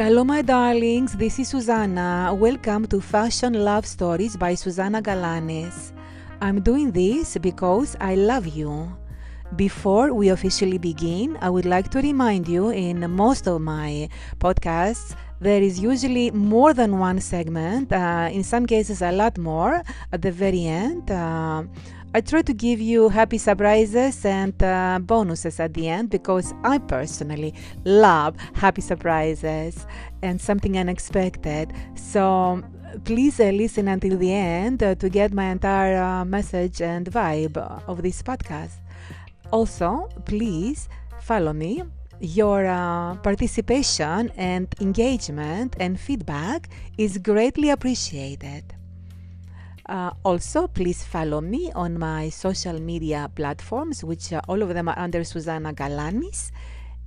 Hello, my darlings. This is Susanna. Welcome to Fashion Love Stories by Susanna Galanis. I'm doing this because I love you. Before we officially begin, I would like to remind you in most of my podcasts, there is usually more than one segment, uh, in some cases, a lot more at the very end. Uh, I try to give you happy surprises and uh, bonuses at the end because I personally love happy surprises and something unexpected. So please uh, listen until the end uh, to get my entire uh, message and vibe of this podcast. Also, please follow me. Your uh, participation and engagement and feedback is greatly appreciated. Uh, also, please follow me on my social media platforms, which uh, all of them are under Susanna Galanis.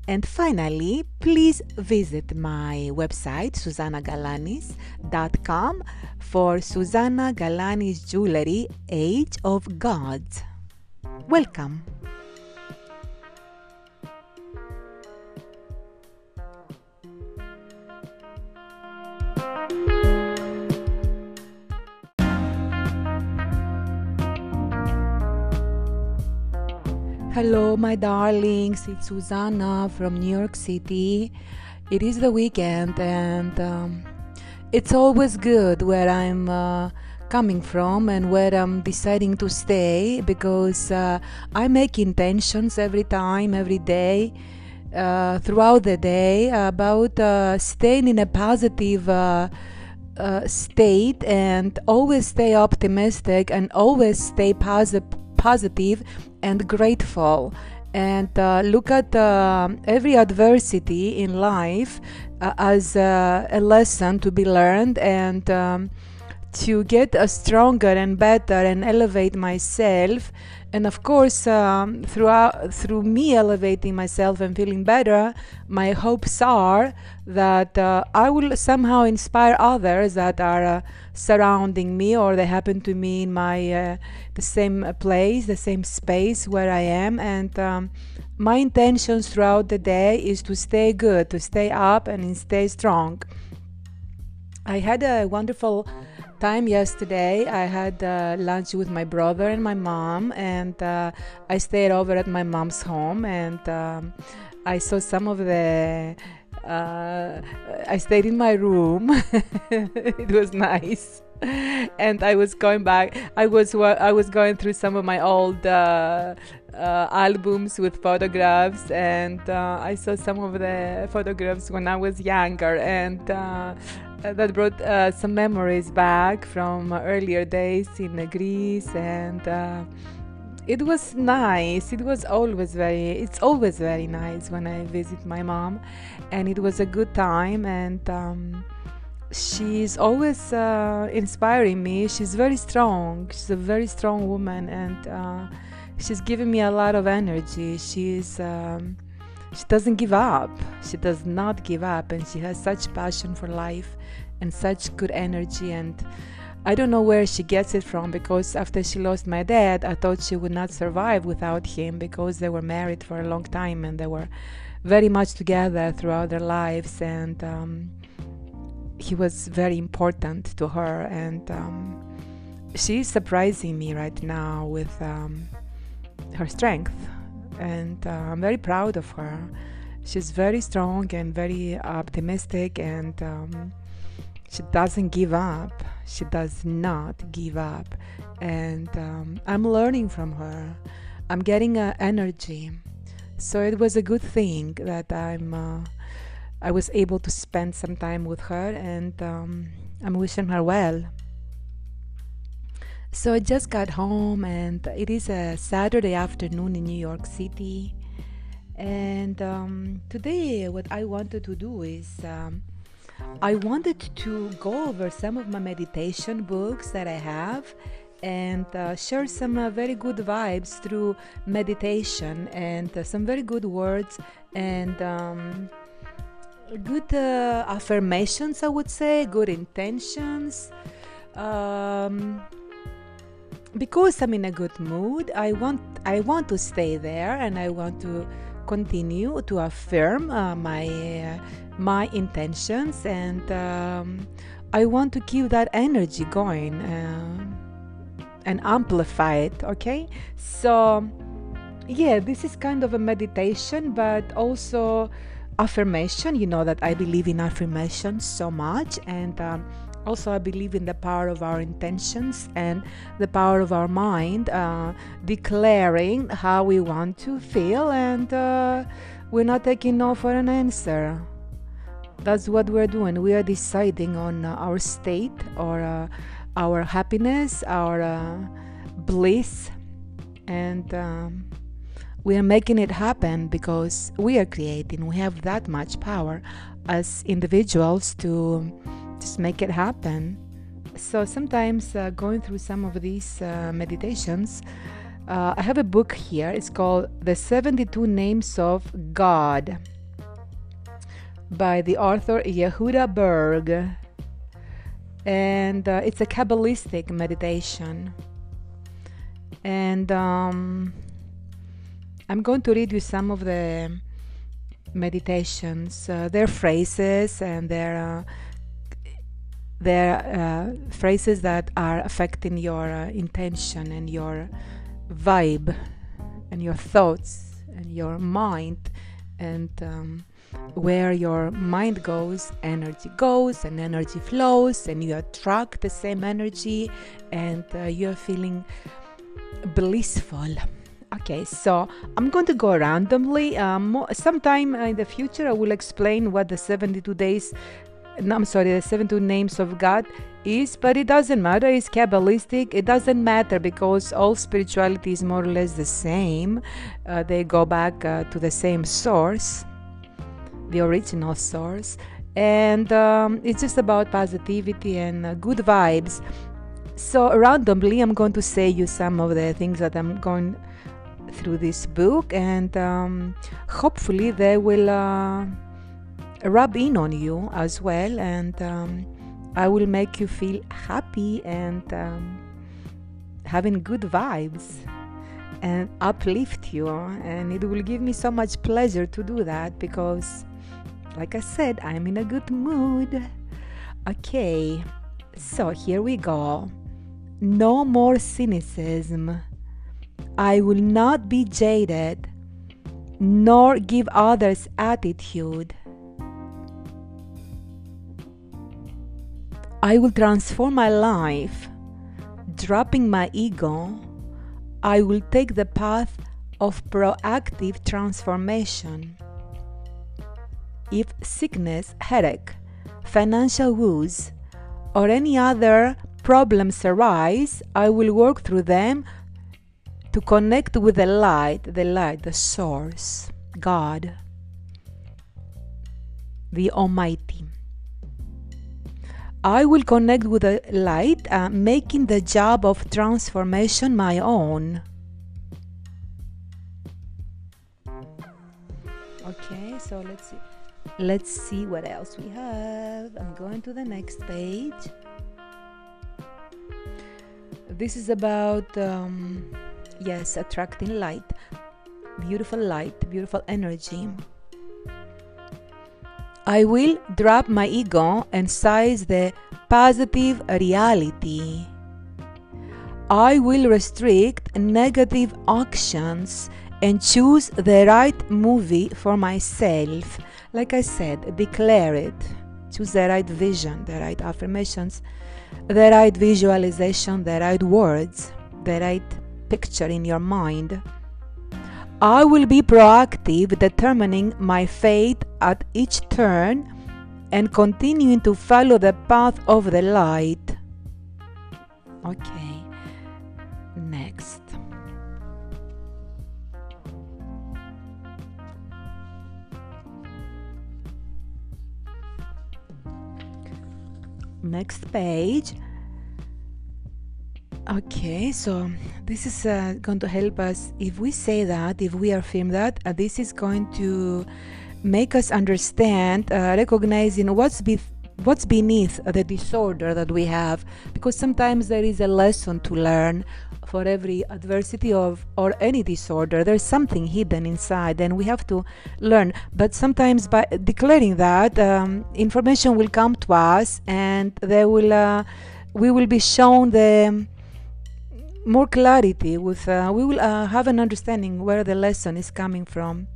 And finally, please visit my website, susannagalanis.com, for Susanna Galanis Jewelry Age of Gods. Welcome. Hello, my darlings. It's Susanna from New York City. It is the weekend, and um, it's always good where I'm uh, coming from and where I'm deciding to stay because uh, I make intentions every time, every day, uh, throughout the day about uh, staying in a positive. Uh, uh, state and always stay optimistic and always stay positive positive and grateful. And uh, look at uh, every adversity in life uh, as uh, a lesson to be learned and um, to get a stronger and better and elevate myself and of course um, throughout through me elevating myself and feeling better my hopes are that uh, i will somehow inspire others that are uh, surrounding me or they happen to me in my uh, the same place the same space where i am. And um, my intentions throughout the day is to stay good to stay up and stay strong. I had a wonderful time yesterday. I had uh, lunch with my brother and my mom, and uh, I stayed over at my mom's home, and um, I saw some of the. Uh, I stayed in my room. it was nice, and I was going back. I was I was going through some of my old uh, uh, albums with photographs, and uh, I saw some of the photographs when I was younger, and uh, that brought uh, some memories back from earlier days in Greece, and uh, it was nice. It was always very. It's always very nice when I visit my mom, and it was a good time and. Um, she's always uh, inspiring me. She's very strong. She's a very strong woman, and uh, she's giving me a lot of energy. She's um, she doesn't give up. She does not give up, and she has such passion for life and such good energy. And I don't know where she gets it from because after she lost my dad, I thought she would not survive without him because they were married for a long time and they were very much together throughout their lives. And um, he was very important to her. And um, she's surprising me right now with um, her strength and uh, I'm very proud of her. She's very strong and very optimistic, and um, she doesn't give up. She does not give up, and um, I'm learning from her. I'm getting uh, energy, so it was a good thing that I'm. Uh, I was able to spend some time with her, and um, I'm wishing her well. So I just got home, and it is a Saturday afternoon in New York City. And um, today, what I wanted to do is um, I wanted to go over some of my meditation books that I have and uh, share some uh, very good vibes through meditation and uh, some very good words and um, good uh, affirmations, I would say, good intentions. Um, because I'm in a good mood, I want I want to stay there and I want to continue to affirm uh, my uh, my intentions and um, I want to keep that energy going uh, and amplify it. Okay, so yeah, this is kind of a meditation, but also affirmation. You know that I believe in affirmation so much and. Um, also i believe in the power of our intentions and the power of our mind uh, declaring how we want to feel and uh, we're not taking no for an answer. That's what we're doing. We are deciding on uh, our state or uh, our happiness our uh, bliss. And um, we are making it happen because we are creating. We have that much power as individuals to just make it happen. So sometimes uh, going through some of these uh, meditations, uh, I have a book here. It's called The 72 Names of God by the author Yehuda Berg. And uh, it's a Kabbalistic meditation. And um, I'm going to read you some of the meditations, uh, their phrases and their uh, there are uh, phrases that are affecting your uh, intention and your vibe and your thoughts and your mind and um, where your mind goes energy goes and energy flows and you attract the same energy and uh, you're feeling blissful. Okay so i'm going to go randomly. Um, sometime in the future i will explain what the 72 days I'm sorry, the 72 names of God is, but it doesn't matter. It's Kabbalistic. It doesn't matter because all spirituality is more or less the same. Uh, they go back uh, to the same source, the original source. And um, it's just about positivity and uh, good vibes. So, randomly, I'm going to say you some of the things that I'm going through this book, and um, hopefully, they will uh, rub in on you as well and um, i will make you feel happy and um, having good vibes and uplift you and it will give me so much pleasure to do that because like i said i'm in a good mood. Okay so here we go. No more cynicism. I will not be jaded nor give others attitude I will transform my life. Dropping my ego, I will take the path of proactive transformation. If sickness, headache, financial woes, or any other problems arise, I will work through them to connect with the light, the light, the source, God, the Almighty. I will connect with the light, uh, making the job of transformation my own. Okay, so let's see. Let's see what else we have. I'm going to the next page. This is about, um, yes, attracting light, beautiful light, beautiful energy. I will drop my ego and seize the positive reality. I will restrict negative actions and choose the right movie for myself. Like I said, declare it. Choose the right vision, the right affirmations, the right visualization, the right words, the right picture in your mind. I will be proactive, determining my fate at each turn and continuing to follow the path of the light. Okay, next. Next page. Okay, so this is uh, going to help us. If we say that, if we affirm that, uh, this is going to make us understand, uh, recognizing what's be- what's beneath the disorder that we have. Because sometimes there is a lesson to learn for every adversity of or any disorder. There's something hidden inside and we have to learn. But sometimes by declaring that um, information will come to us and they will uh, we will be shown the more clarity with uh, we will uh, have an understanding where the lesson is coming from.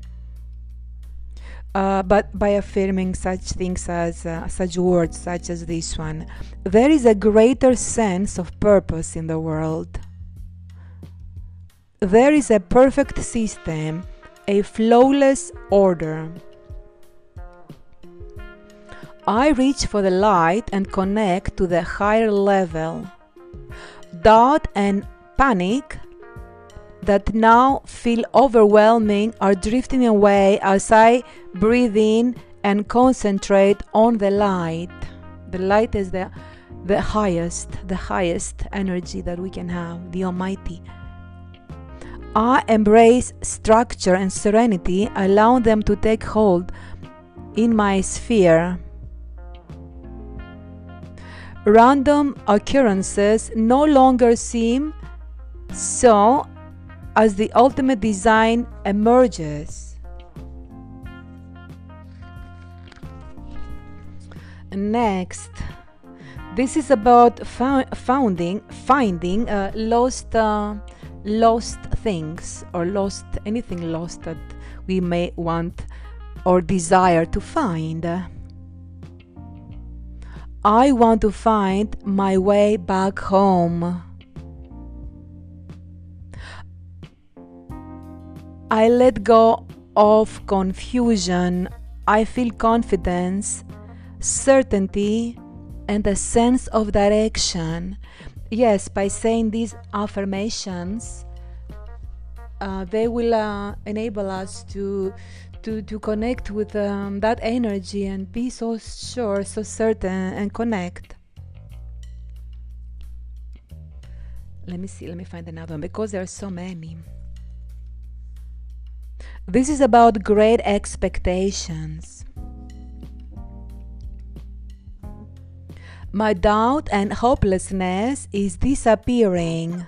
Uh, but by affirming such things as uh, such words such as this one there is a greater sense of purpose in the world. There is a perfect system a flawless order. I reach for the light and connect to the higher level. Doubt and panic that now feel overwhelming are drifting away as I breathe in and concentrate on the light. The light is the the highest, the highest energy that we can have, the Almighty. I embrace structure and serenity, allow them to take hold in my sphere. Random occurrences no longer seem so as the ultimate design emerges. Next, this is about founding, finding uh, lost, uh, lost things or lost anything lost that we may want or desire to find. I want to find my way back home. I let go of confusion. I feel confidence, certainty, and a sense of direction. Yes, by saying these affirmations, uh, they will uh, enable us to to, to connect with um, that energy and be so sure, so certain, and connect. Let me see, let me find another one because there are so many. This is about great expectations. My doubt and hopelessness is disappearing.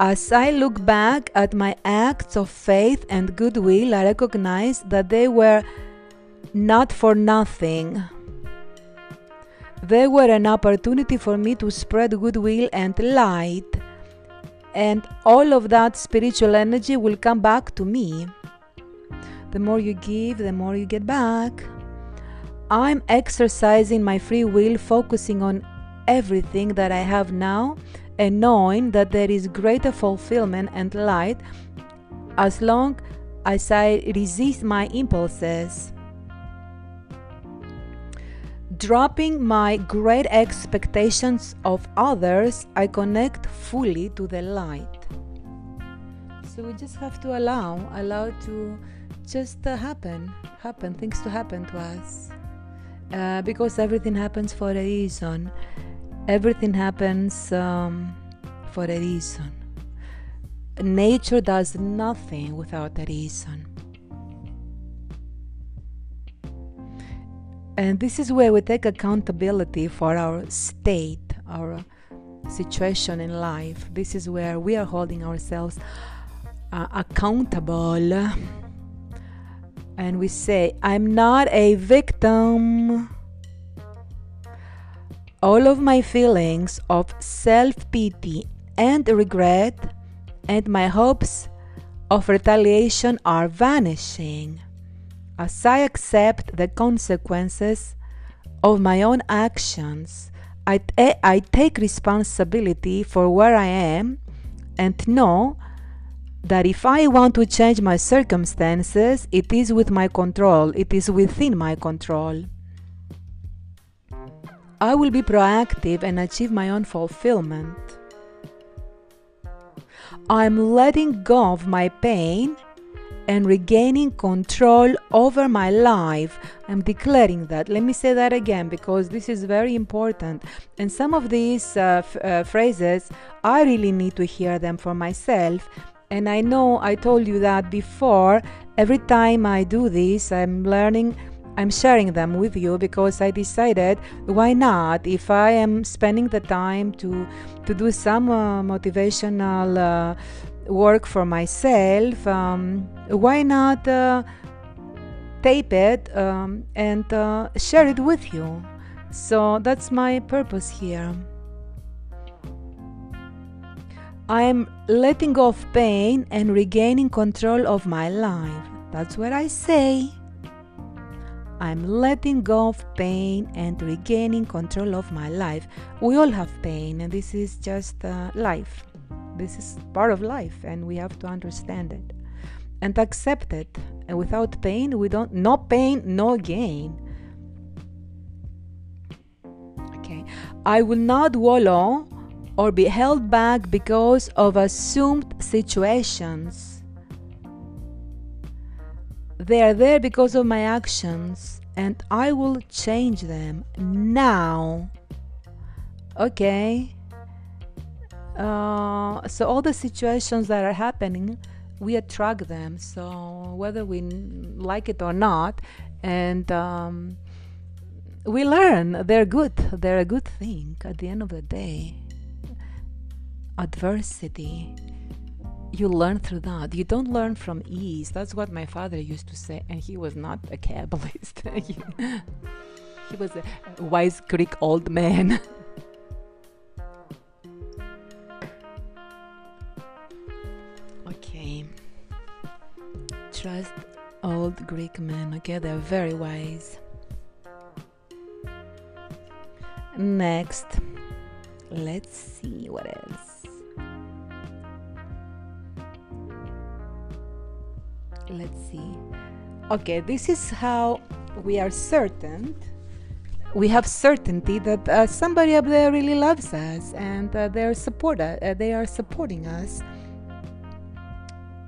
As I look back at my acts of faith and goodwill, I recognize that they were not for nothing. They were an opportunity for me to spread goodwill and light, and all of that spiritual energy will come back to me. The more you give, the more you get back. I'm exercising my free will, focusing on everything that I have now and knowing that there is greater fulfillment and light as long as I resist my impulses. Dropping my great expectations of others, I connect fully to the light. So we just have to allow, allow to just uh, happen, happen, things to happen to us. Uh, because everything happens for a reason everything happens um, for a reason. Nature does nothing without a reason. And this is where we take accountability for our state, our situation in life. This is where we are holding ourselves uh, accountable. And we say, I'm not a victim all of my feelings of self pity and regret and my hopes of retaliation are vanishing as I accept the consequences of my own actions. I, t- I take responsibility for where I am and know that if I want to change my circumstances, it is with my control, it is within my control. I will be proactive and achieve my own fulfillment. I'm letting go of my pain and regaining control over my life. I'm declaring that. Let me say that again because this is very important. And some of these uh, f- uh, phrases, I really need to hear them for myself. And I know I told you that before. Every time I do this, I'm learning I'm sharing them with you because I decided why not if I am spending the time to to do some uh, motivational uh, work for myself um, why not uh, tape it um, and uh, share it with you so that's my purpose here I'm letting go of pain and regaining control of my life. That's what I say. I'm letting go of pain and regaining control of my life. We all have pain, and this is just uh, life. This is part of life, and we have to understand it and accept it. And without pain, we don't, no pain, no gain. Okay, I will not wallow or be held back because of assumed situations. They are there because of my actions, and I will change them now. Okay? Uh, so, all the situations that are happening, we attract them. So, whether we like it or not, and um, we learn they're good, they're a good thing. At the end of the day adversity you learn through that. You don't learn from ease. That's what my father used to say and he was not a kabbalist he, he was a wise greek old man trust old greek men okay? They're very wise. Next let's see what else. Let's see. Okay this is how we are certain. We have certainty that uh, somebody up there really loves us and uh, they're support uh, they are supporting us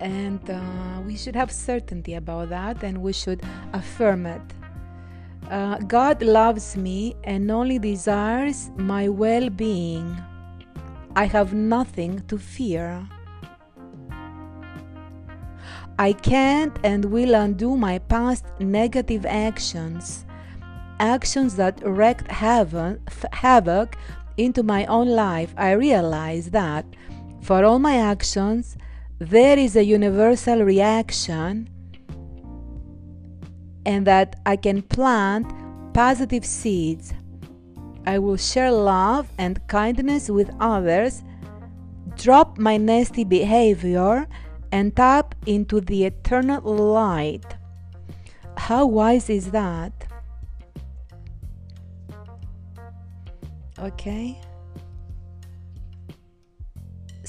and uh, we should have certainty about that and we should affirm it. Uh, god loves me and only desires my well-being. I have nothing to fear. I can't and will undo my past negative actions, actions that wreaked havoc into my own life. I realize that for all my actions, there is a universal reaction, and that I can plant positive seeds. I will share love and kindness with others, drop my nasty behavior and tap into the eternal light. How wise is that? Okay?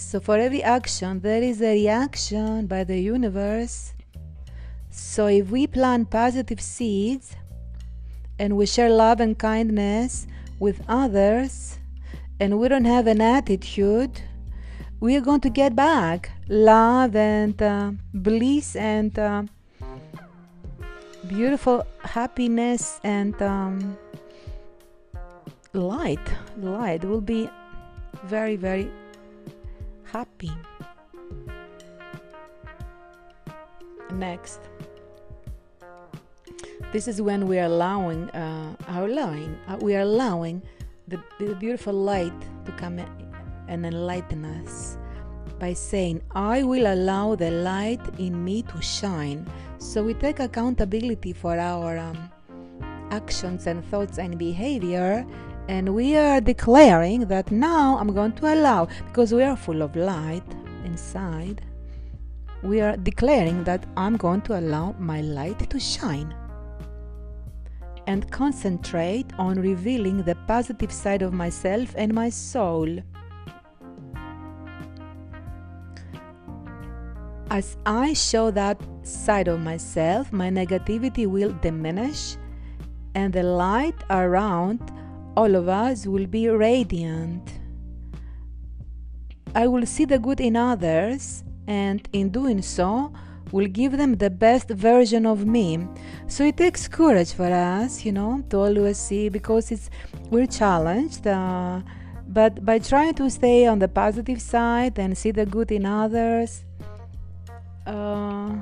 So, for every action, there is a reaction by the universe. So, if we plant positive seeds and we share love and kindness with others, and we don't have an attitude we are going to get back love and uh, bliss and uh, beautiful happiness and um, light light will be very very happy next this is when we are allowing uh, our allowing uh, we are allowing the, the beautiful light to come and enlighten us by saying, I will allow the light in me to shine. So we take accountability for our um, actions and thoughts and behavior, and we are declaring that now I'm going to allow, because we are full of light inside, we are declaring that I'm going to allow my light to shine and concentrate on revealing the positive side of myself and my soul. As I show that side of myself, my negativity will diminish and the light around all of us will be radiant. I will see the good in others and in doing so will give them the best version of me. So it takes courage for us, you know, to always see because it's we're challenged. Uh, but by trying to stay on the positive side and see the good in others, uh,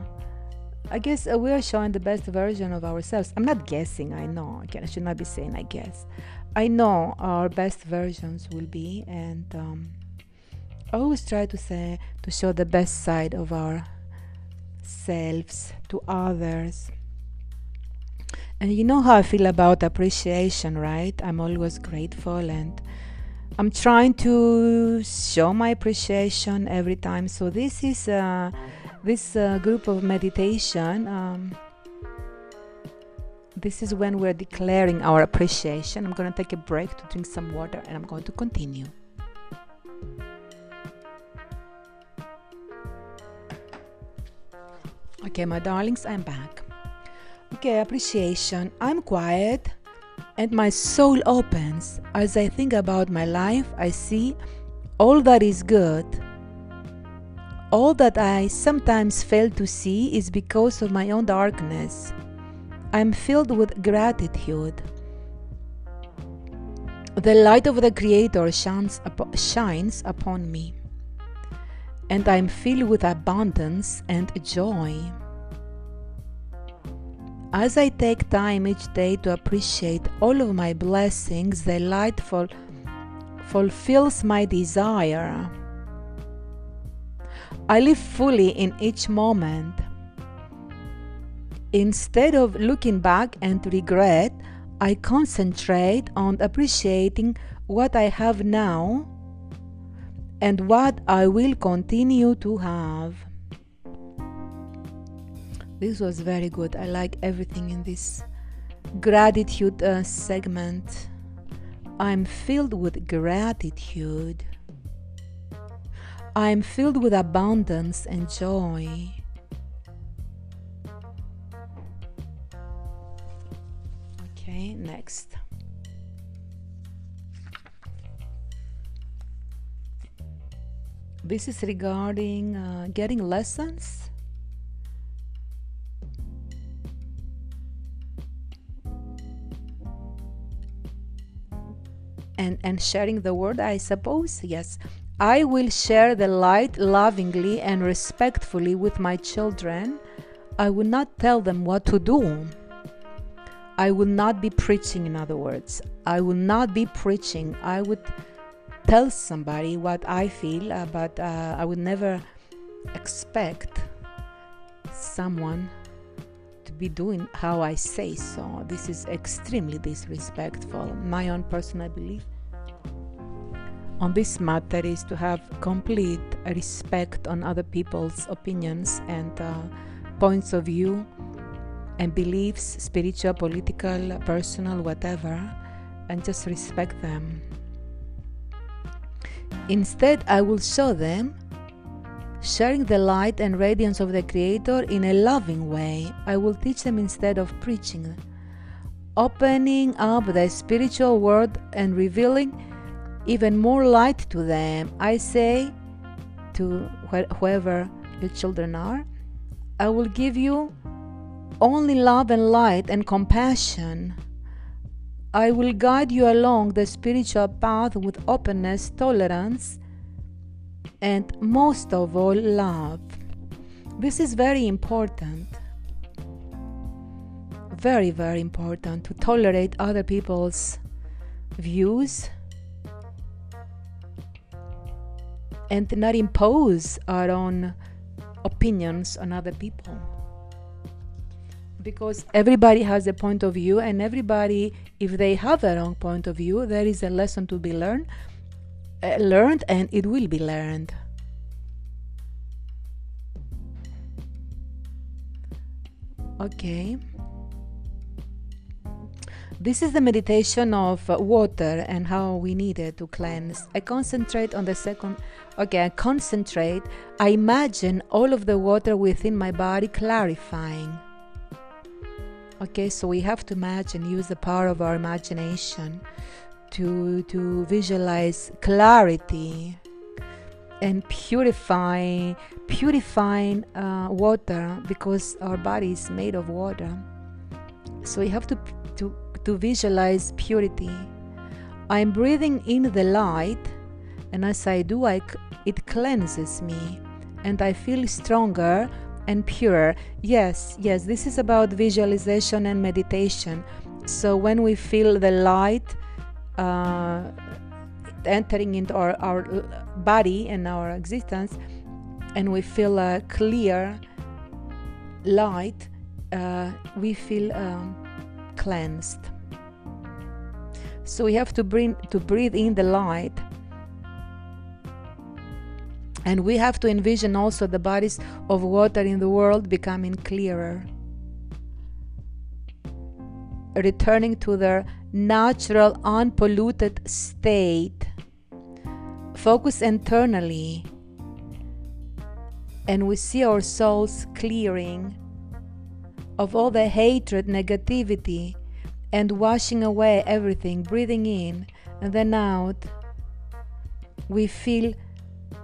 I guess uh, we are showing the best version of ourselves. I'm not guessing, I know. I should not be saying I guess. I know our best versions will be, and um, I always try to say to show the best side of our selves to others. And you know how I feel about appreciation, right? I'm always grateful and I'm trying to show my appreciation every time. So this is uh, this uh, group of meditation. Um, this is when we're declaring our appreciation. I'm going to take a break to drink some water and I'm going to continue. Okay, my darlings, I'm back. Okay, appreciation. I'm quiet and my soul opens. As I think about my life, I see all that is good. All that I sometimes fail to see is because of my own darkness. I'm filled with gratitude. The light of the Creator shines, up- shines upon me, and I'm filled with abundance and joy. As I take time each day to appreciate all of my blessings, the light ful- fulfills my desire. I live fully in each moment. Instead of looking back and regret, I concentrate on appreciating what I have now and what I will continue to have. This was very good. I like everything in this gratitude uh, segment. I'm filled with gratitude. I'm filled with abundance and joy. Okay, next. This is regarding uh, getting lessons. And, and sharing the word, I suppose, yes. I will share the light lovingly and respectfully with my children. I will not tell them what to do. I will not be preaching, in other words. I will not be preaching. I would tell somebody what I feel, uh, but uh, I would never expect someone to be doing how I say so. This is extremely disrespectful. My own personal belief on this matter is to have complete respect on other people's opinions and uh, points of view and beliefs, spiritual, political, personal, whatever, and just respect them. Instead, I will show them sharing the light and radiance of the Creator in a loving way. I will teach them instead of preaching, opening up the spiritual world and revealing even more light to them. I say to wh- whoever your children are, I will give you only love and light and compassion. I will guide you along the spiritual path with openness, tolerance, and most of all, love. This is very important. Very, very important to tolerate other people's views and not impose our own opinions on other people because everybody has a point of view and everybody if they have their wrong point of view there is a lesson to be learned uh, learned and it will be learned okay this is the meditation of water and how we need it to cleanse. I concentrate on the second. Okay, I concentrate. I imagine all of the water within my body clarifying. Okay, so we have to imagine, use the power of our imagination to to visualize clarity and purify purifying uh, water because our body is made of water. So we have to to to visualize purity. I'm breathing in the light, and as I do, I, it cleanses me, and I feel stronger and pure. Yes, yes, this is about visualization and meditation. So when we feel the light uh, entering into our, our body and our existence, and we feel a clear light, uh, we feel um, cleansed. So we have to bring to breathe in the light and we have to envision also the bodies of water in the world becoming clearer, returning to their natural, unpolluted state. Focus internally, and we see our souls clearing of all the hatred, negativity, and washing away everything, breathing in and then out. We feel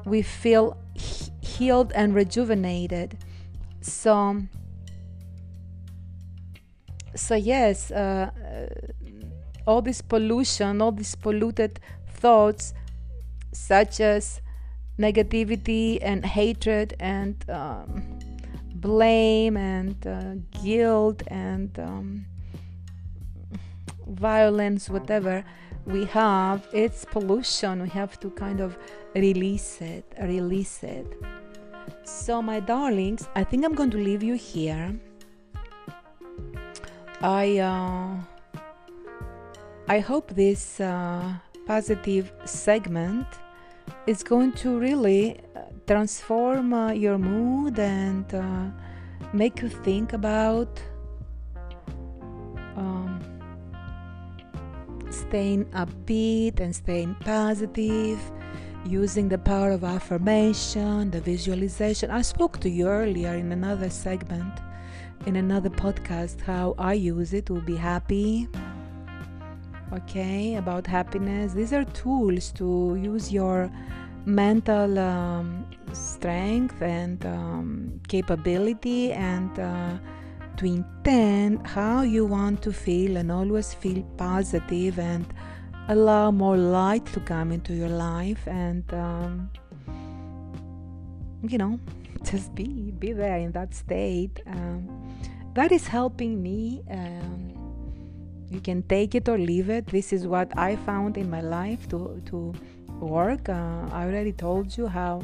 we feel healed and rejuvenated. So, so yes, uh, uh, all this pollution, all these polluted thoughts, such as negativity and hatred and um, blame and uh, guilt and um, violence, whatever we have, it's pollution. We have to kind of release it, release it. So, my darlings, I think I'm going to leave you here. I uh, I hope this uh, positive segment is going to really uh, transform uh, your mood and uh, make you think about staying upbeat and staying positive using the power of affirmation, the visualization. I spoke to you earlier in another segment, in another podcast, how I use it to be happy. Okay, about happiness. These are tools to use your mental um, strength and um, capability and uh, to intend how you want to feel and always feel positive and allow more light to come into your life and um, you know just be be there in that state. Um, that is helping me um, you can take it or leave it. This is what i found in my life to to work. Uh, i already told you how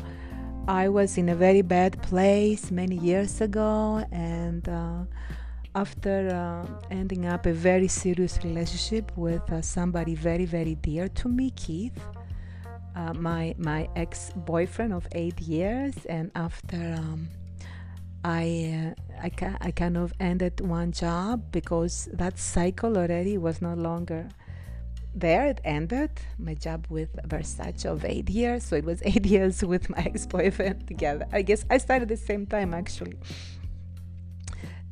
i was in a very bad place many years ago and uh, after uh, ending up a very serious relationship with uh, somebody very very dear to me keith uh, my my ex-boyfriend of eight years and after um, I, uh, I, ca- I kind of ended one job because that cycle already was no longer there it ended. My job with versace of eight years so it was eight years with my ex-boyfriend together. I guess i started at the same time actually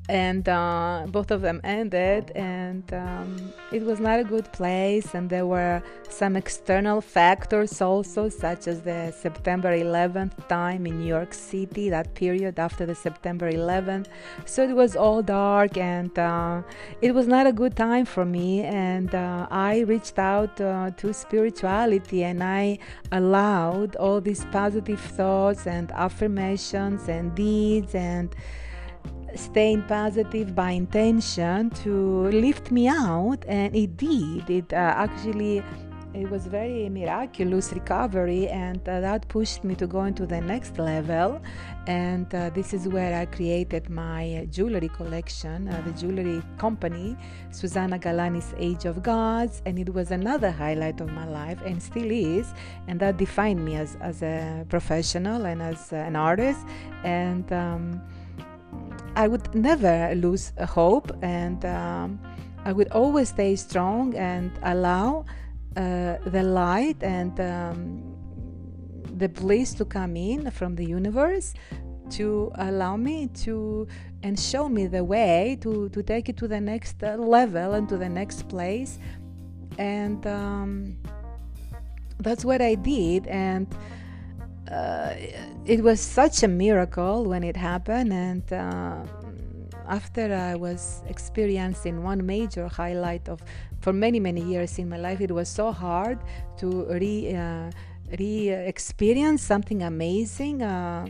and uh, both of them ended and um, it was not a good place and there were some external factors also such as the september 11th time in new york city that period after the september 11th so it was all dark and uh, it was not a good time for me and uh, i reached out uh, to spirituality and i allowed all these positive thoughts and affirmations and deeds and staying positive by intention to lift me out and it did. It uh, actually it was very miraculous recovery and uh, that pushed me to go into the next level. And uh, this is where i created my jewelry collection uh, the jewelry company susanna galanis age of gods and it was another highlight of my life and still is and that defined me as, as a professional and as an artist. And um, I would never lose hope and um, I would always stay strong and allow uh, the light and um, the bliss to come in from the universe to allow me to and show me the way to, to take it to the next level and to the next place. And um, that's what I did and uh, it was such a miracle when it happened and uh, after i was experiencing one major highlight of for many many years in my life it was so hard to re uh, re experience something amazing uh,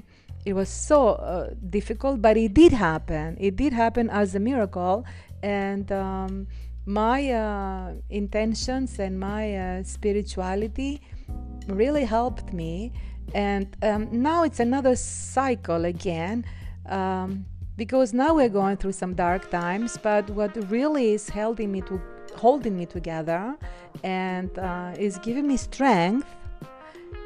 it was so uh, difficult, but it did happen. It did happen as a miracle, and um, my uh, intentions and my spirituality really helped me. And um, now it's another cycle again. Um, because now we're going through some dark times but what really is holding me to holding me together and uh, is giving me strength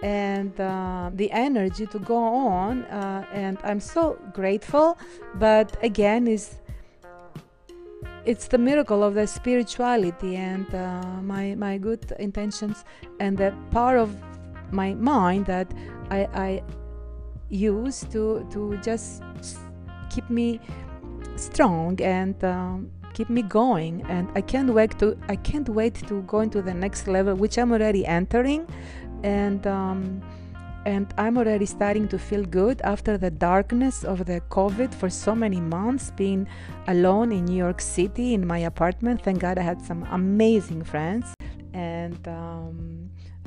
and uh, the energy to go on uh, and i'm so grateful but again is it's the miracle of the spirituality and uh, my my good intentions and the power of my mind that I, I use to to just keep me strong and um, keep me going. And i can't wait to i can't wait to go into the next level which i'm already entering. And um, and i'm already starting to feel good after the darkness of the covid for so many months being alone in new york city in my apartment. Thank god i had some amazing friends. And um,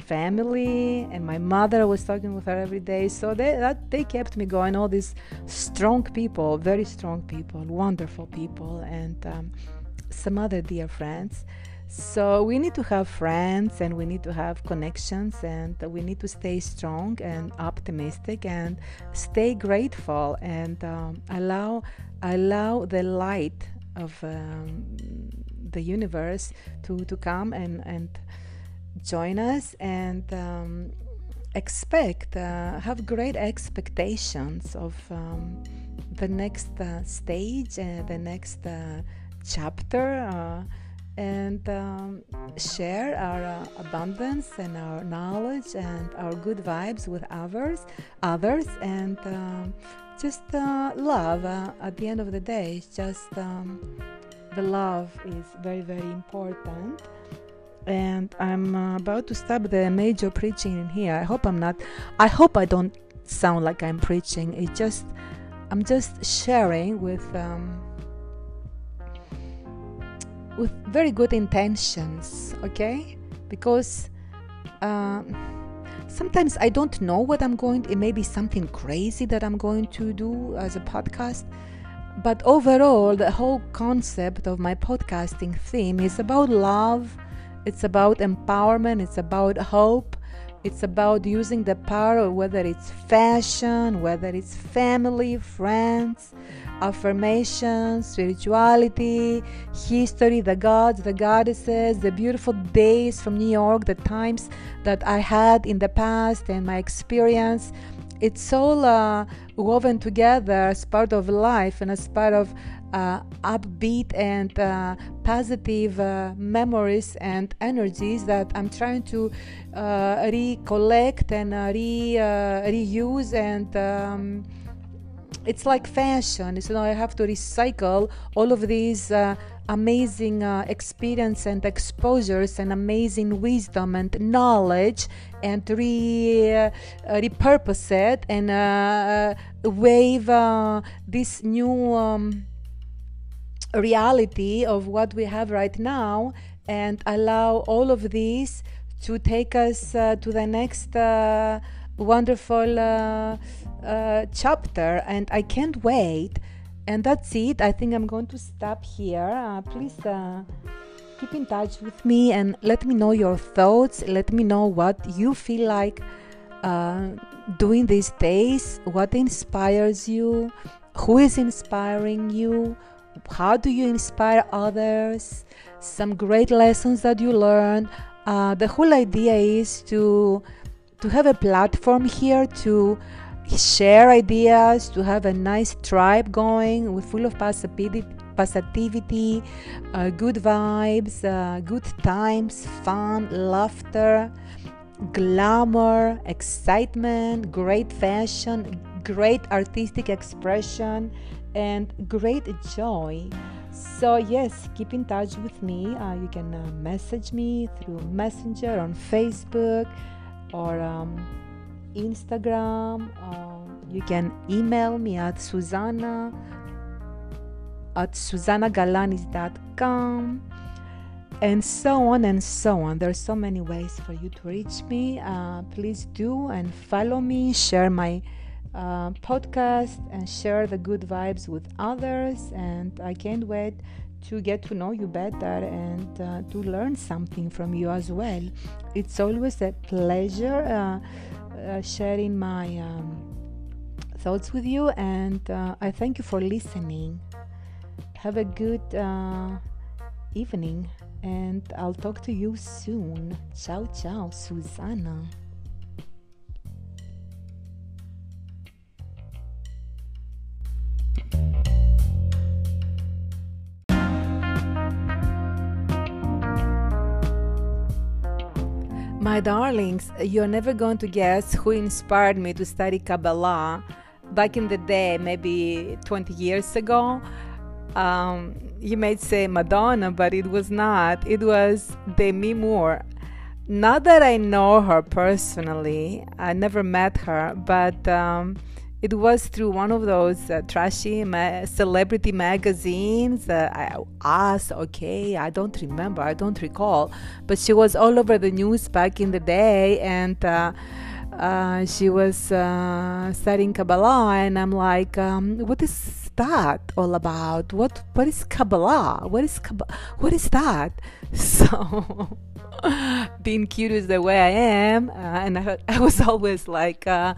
family and my mother was talking with her every day. So they that they kept me going all these strong people very strong people wonderful people and um, some other dear friends. So we need to have friends and we need to have connections and we need to stay strong and optimistic and stay grateful and um, allow allow the light of um, the universe to, to come and, and join us and um, expect uh, have great expectations of um, the next uh, stage uh, the next uh, chapter uh, and um, share our uh, abundance and our knowledge and our good vibes with others others and um, just love at the end of the day just um, the love is very very important and I'm uh, about to stop the major preaching in here. I hope I'm not. I hope I don't sound like I'm preaching. It just I'm just sharing with um, with very good intentions. Okay, because. Uh, sometimes I don't know what I'm going. To, it may be something crazy that I'm going to do as a podcast, but overall, the whole concept of my podcasting theme is about love it's about empowerment, it's about hope, it's about using the power, whether it's fashion, whether it's family, friends, affirmations, spirituality, history, the gods, the goddesses, the beautiful days from New York, the times that I had in the past, and my experience. It's all uh, woven together as part of life and as part of upbeat and uh, positive uh, memories and energies that I'm trying to uh, recollect and uh, re, uh, reuse and um, it's like fashion. So I have to recycle all of these amazing uh, experience and exposures and amazing wisdom and knowledge and re, uh, repurpose it and uh, wave this new um, reality of what we have right now and allow all of these to take us uh, to the next uh, wonderful uh, uh chapter. And i can't wait. And that's it. I think i'm going to stop here. Uh, please uh, keep in touch with me and let me know your thoughts. Let me know what you feel like doing these days. What inspires you? Who is inspiring you how do you inspire others? Some great lessons that you learned uh, the whole idea is to to have a platform here to share ideas to have a nice tribe going with full of positivity positivity uh, good vibes uh, good times fun laughter glamour excitement great fashion great artistic expression and great joy. So, yes, keep in touch with me. Uh, you can uh, message me through Messenger on Facebook or um, Instagram. Uh, you can email me at Susanna at susannagalanis.com and so on and so on. There are so many ways for you to reach me. Uh, please do and follow me, share my uh, podcast and share the good vibes with others. And I can't wait to get to know you better and uh, to learn something from you as well. It's always a pleasure uh, uh sharing my um, thoughts with you, and uh, I thank you for listening. Have a good evening, and I'll talk to you soon. Ciao, ciao, Susanna. My darlings, you're never going to guess who inspired me to study Kabbalah back in the day, maybe 20 years ago. Um, you may say Madonna, but it was not. It was Demi Moore. Not that I know her personally, I never met her, but um, it was through one of those uh, trashy ma- celebrity magazines. Uh, I asked, okay, I don't remember, I don't recall, but she was all over the news back in the day, and uh, uh she was uh, studying Kabbalah, and I'm like, um, what is that all about? What what is Kabbalah? What is Kabbalah? What is that? So being curious the way I am, uh, and I, I, was always like, uh,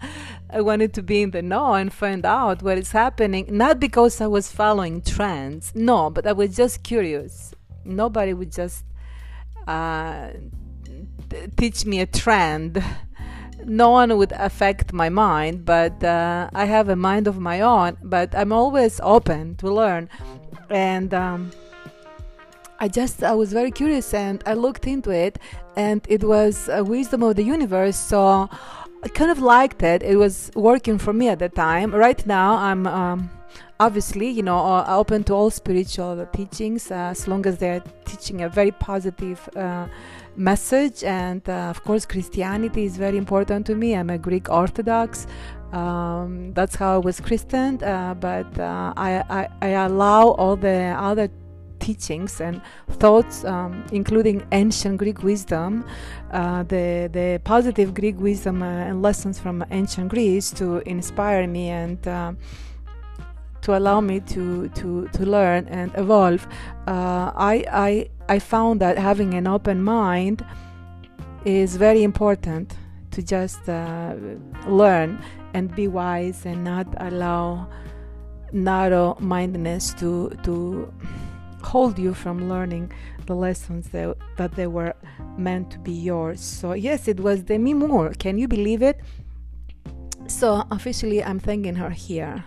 I wanted to be in the know and find out what is happening. Not because I was following trends, no, but I was just curious. Nobody would just uh, teach me a trend. No one would affect my mind, but uh, I have a mind of my own. But I'm always open to learn, and. Um, I just I was very curious and I looked into it and it was a wisdom of the universe so I kind of liked it. It was working for me at the time. Right now I'm um, obviously you know open to all spiritual teachings uh, as long as they're teaching a very positive uh, message. And uh, of course Christianity is very important to me. I'm a Greek Orthodox. Um, that's how I was christened uh, but uh, I, I, I allow all the other teachings and thoughts, um, including ancient Greek wisdom, uh, the the positive Greek wisdom uh, and lessons from ancient Greece to inspire me and. Uh, to allow me to, to, to learn and evolve, uh, I, I, I found that having an open mind is very important to just uh, learn and be wise and not allow narrow mindedness to to hold you from learning the lessons that, that they were meant to be yours. So, yes, it was Demi Moore. Can you believe it? So, officially, I'm thanking her here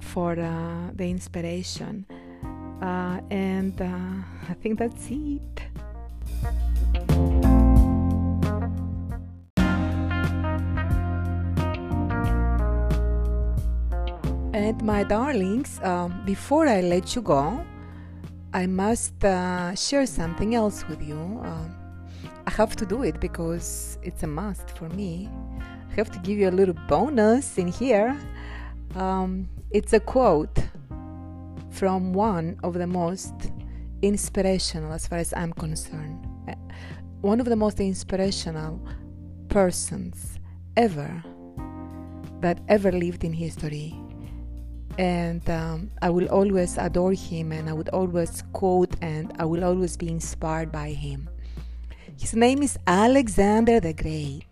for uh, the inspiration. Uh, and uh, I think that's it. And my darlings, um, before I let you go, I must uh, share something else with you. Uh, I have to do it because it's a must for me. I have to give you a little bonus in here. Um, it's a quote from one of the most inspirational, as far as I'm concerned, uh, one of the most inspirational persons ever that ever lived in history and um, I will always adore him and I would always quote and I will always be inspired by him. His name is Alexander the Great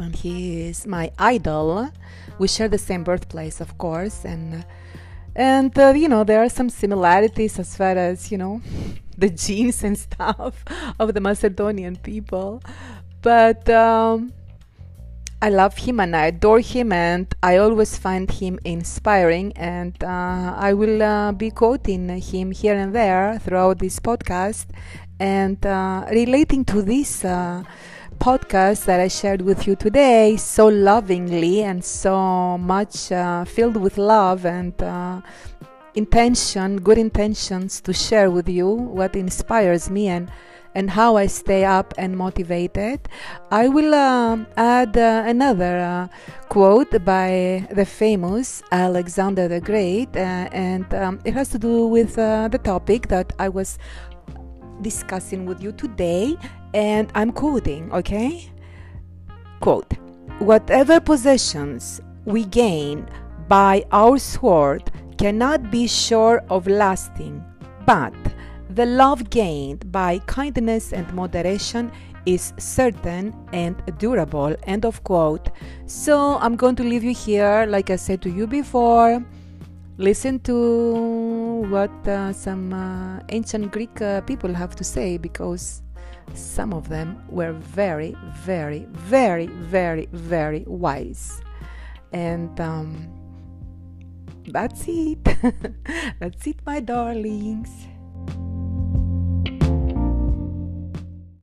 and he is my idol. We share the same birthplace, of course, and and uh, you know there are some similarities as far as you know the genes and stuff of the Macedonian people, but um, I love him and I adore him, and I always find him inspiring. And uh, I will uh, be quoting him here and there throughout this podcast and uh, relating to this uh, podcast that I shared with you today so lovingly and so much uh, filled with love and uh, intention, good intentions to share with you what inspires me and and how I stay up and motivated, I will uh, add uh, another uh, quote by the famous Alexander the Great, uh, and um, it has to do with uh, the topic that I was discussing with you today, and I'm quoting, okay? Quote whatever possessions we gain by our sword cannot be sure of lasting, but the love gained by kindness and moderation is certain and durable. End of quote. So I'm going to leave you here, like I said to you before. Listen to what uh, some uh, ancient Greek uh, people have to say because some of them were very, very, very, very, very wise. And um, that's it. that's it, my darlings.